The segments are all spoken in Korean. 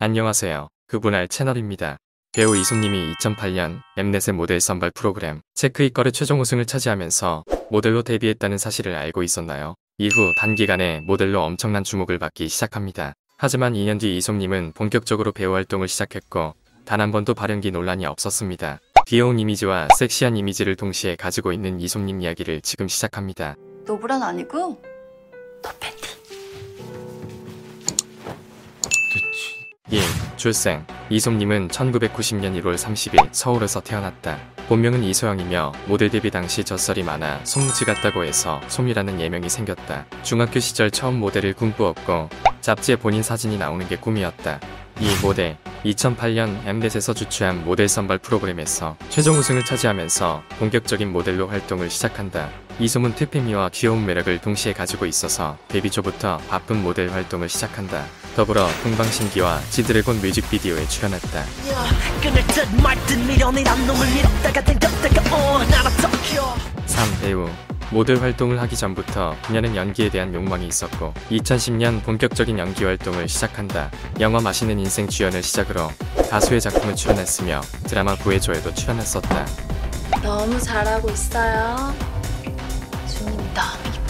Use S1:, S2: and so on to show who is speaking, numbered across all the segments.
S1: 안녕하세요. 그분할 채널입니다. 배우 이솜님이 2008년 엠넷의 모델 선발 프로그램 체크잇걸의 최종 우승을 차지하면서 모델로 데뷔했다는 사실을 알고 있었나요? 이후 단기간에 모델로 엄청난 주목을 받기 시작합니다. 하지만 2년 뒤 이솜님은 본격적으로 배우 활동을 시작했고 단 한 번도 발연기 논란이 없었습니다. 귀여운 이미지와 섹시한 이미지를 동시에 가지고 있는 이솜님 이야기를 지금 시작합니다.
S2: 노브란 아니고
S1: 예, 2. 출생 이솜님은 1990년 1월 30일 서울에서 태어났다. 본명은 이소영이며 모델 데뷔 당시 젖살이 많아 솜씨 같다고 해서 솜이라는 예명이 생겼다. 중학교 시절 처음 모델을 꿈꾸었고 잡지에 본인 사진이 나오는 게 꿈이었다. 이 모델 2008년 엠넷에서 주최한 모델 선발 프로그램에서 최종 우승을 차지하면서 본격적인 모델로 활동을 시작한다. 이솜은 퇴폐미와 귀여운 매력을 동시에 가지고 있어서 데뷔 초부터 바쁜 모델 활동을 시작한다. 더불어 동방신기와 지드래곤 뮤직비디오에 출연했다.
S3: 끈을 듯 말듯 밀어내란 놈을 밀었다가 당겼다가 어 나라 터켜
S1: 3. 배우 모델 활동을 하기 전부터 그녀는 연기에 대한 욕망이 있었고 2010년 본격적인 연기 활동을 시작한다. 영화 맛있는 인생 주연을 시작으로 다수의 작품에 출연했으며 드라마 구해줘에도 출연했었다.
S2: 너무 잘하고 있어요.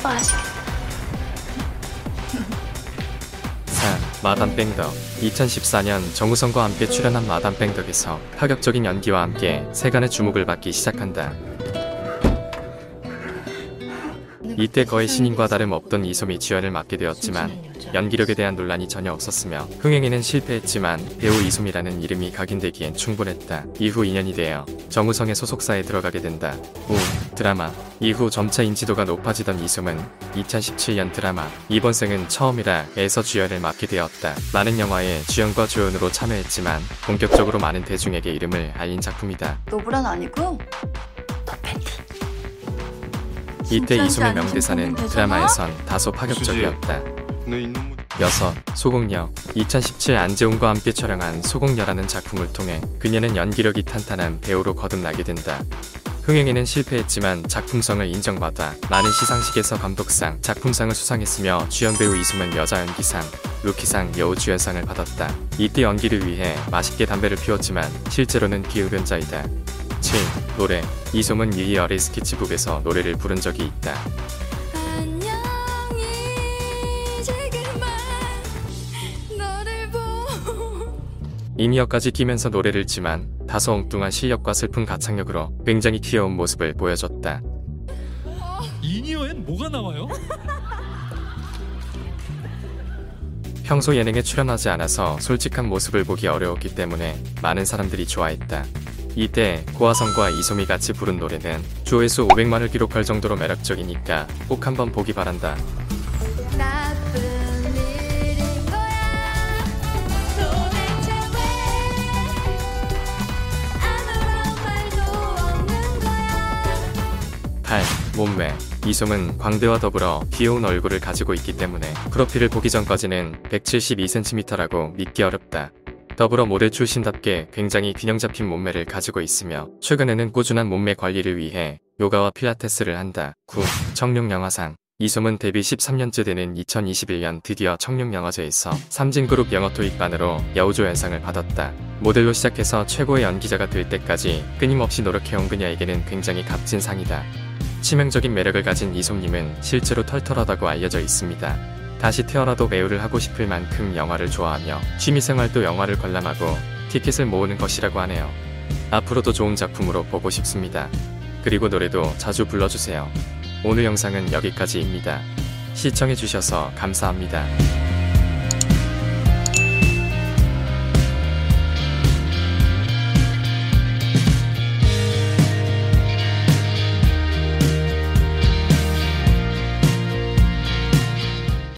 S2: 주님 너무 이뻐하시겠다.
S1: 4. 마담 뺑덕 2014년 정우성과 함께 출연한 마담 뺑덕에서 파격적인 연기와 함께 세간의 주목을 받기 시작한다. 이때 거의 신인과 다름없던 이솜이 주연을 맡게 되었지만 연기력에 대한 논란이 전혀 없었으며 흥행에는 실패했지만 배우 이솜이라는 이름이 각인되기엔 충분했다. 이후 2년이 되어 정우성의 소속사에 들어가게 된다. 우 드라마 이후 점차 인지도가 높아지던 이솜은 2017년 드라마 이번 생은 처음이라 에서 주연을 맡게 되었다. 많은 영화에 주연과 조연으로 참여했지만 본격적으로 많은 대중에게 이름을 알린 작품이다.
S2: 노브란 아니고 너 팬티.
S1: 이때
S2: 아닌지
S1: 명대사는? 드라마에선 다소 파격적이었다. 여섯 소공녀 2017 안재훈과 함께 촬영한 소공녀라는 작품을 통해 그녀는 연기력이 탄탄한 배우로 거듭나게 된다. 흥행에는 실패했지만 작품성을 인정받아 많은 시상식에서 감독상, 작품상을 수상했으며 주연 배우 이솜은 여자 연기상, 루키상, 여우주연상을 받았다. 이때 연기를 위해 맛있게 담배를 피웠지만 실제로는 기흡연자이다. 7. 노래 이솜은 어리 스케치북에서 노래를 부른 적이 있다. 이미어까지 끼면서 노래를 지만 다소 엉뚱한 실력과 슬픈 가창력으로 굉장히 귀여운 모습을 보여줬다.
S4: 이니어엔 뭐가 나와요?
S1: 평소 예능에 출연하지 않아서 솔직한 모습을 보기 어려웠기 때문에 많은 사람들이 좋아했다. 이때 고아성과 이소미 같이 부른 노래는 조회수 500만을 기록할 정도로 매력적이니까 꼭 한번 보기 바란다. 8. 몸매 이솜은 광대와 더불어 귀여운 얼굴을 가지고 있기 때문에 프로필을 보기 전까지는 172cm라고 믿기 어렵다. 더불어 모델 출신답게 굉장히 균형 잡힌 몸매를 가지고 있으며 최근에는 꾸준한 몸매 관리를 위해 요가와 필라테스를 한다. 9. 청룡영화상 이솜은 데뷔 13년째 되는 2021년 드디어 청룡영화제에서 삼진그룹 영어토익반으로 여우조연상을 받았다. 모델로 시작해서 최고의 연기자가 될 때까지 끊임없이 노력해온 그녀에게는 굉장히 값진 상이다. 치명적인 매력을 가진 이솜님은 실제로 털털하다고 알려져 있습니다. 다시 태어나도 배우를 하고 싶을 만큼 영화를 좋아하며 취미생활도 영화를 관람하고 티켓을 모으는 것이라고 하네요. 앞으로도 좋은 작품으로 보고 싶습니다. 그리고 노래도 자주 불러주세요. 오늘 영상은 여기까지입니다. 시청해주셔서 감사합니다.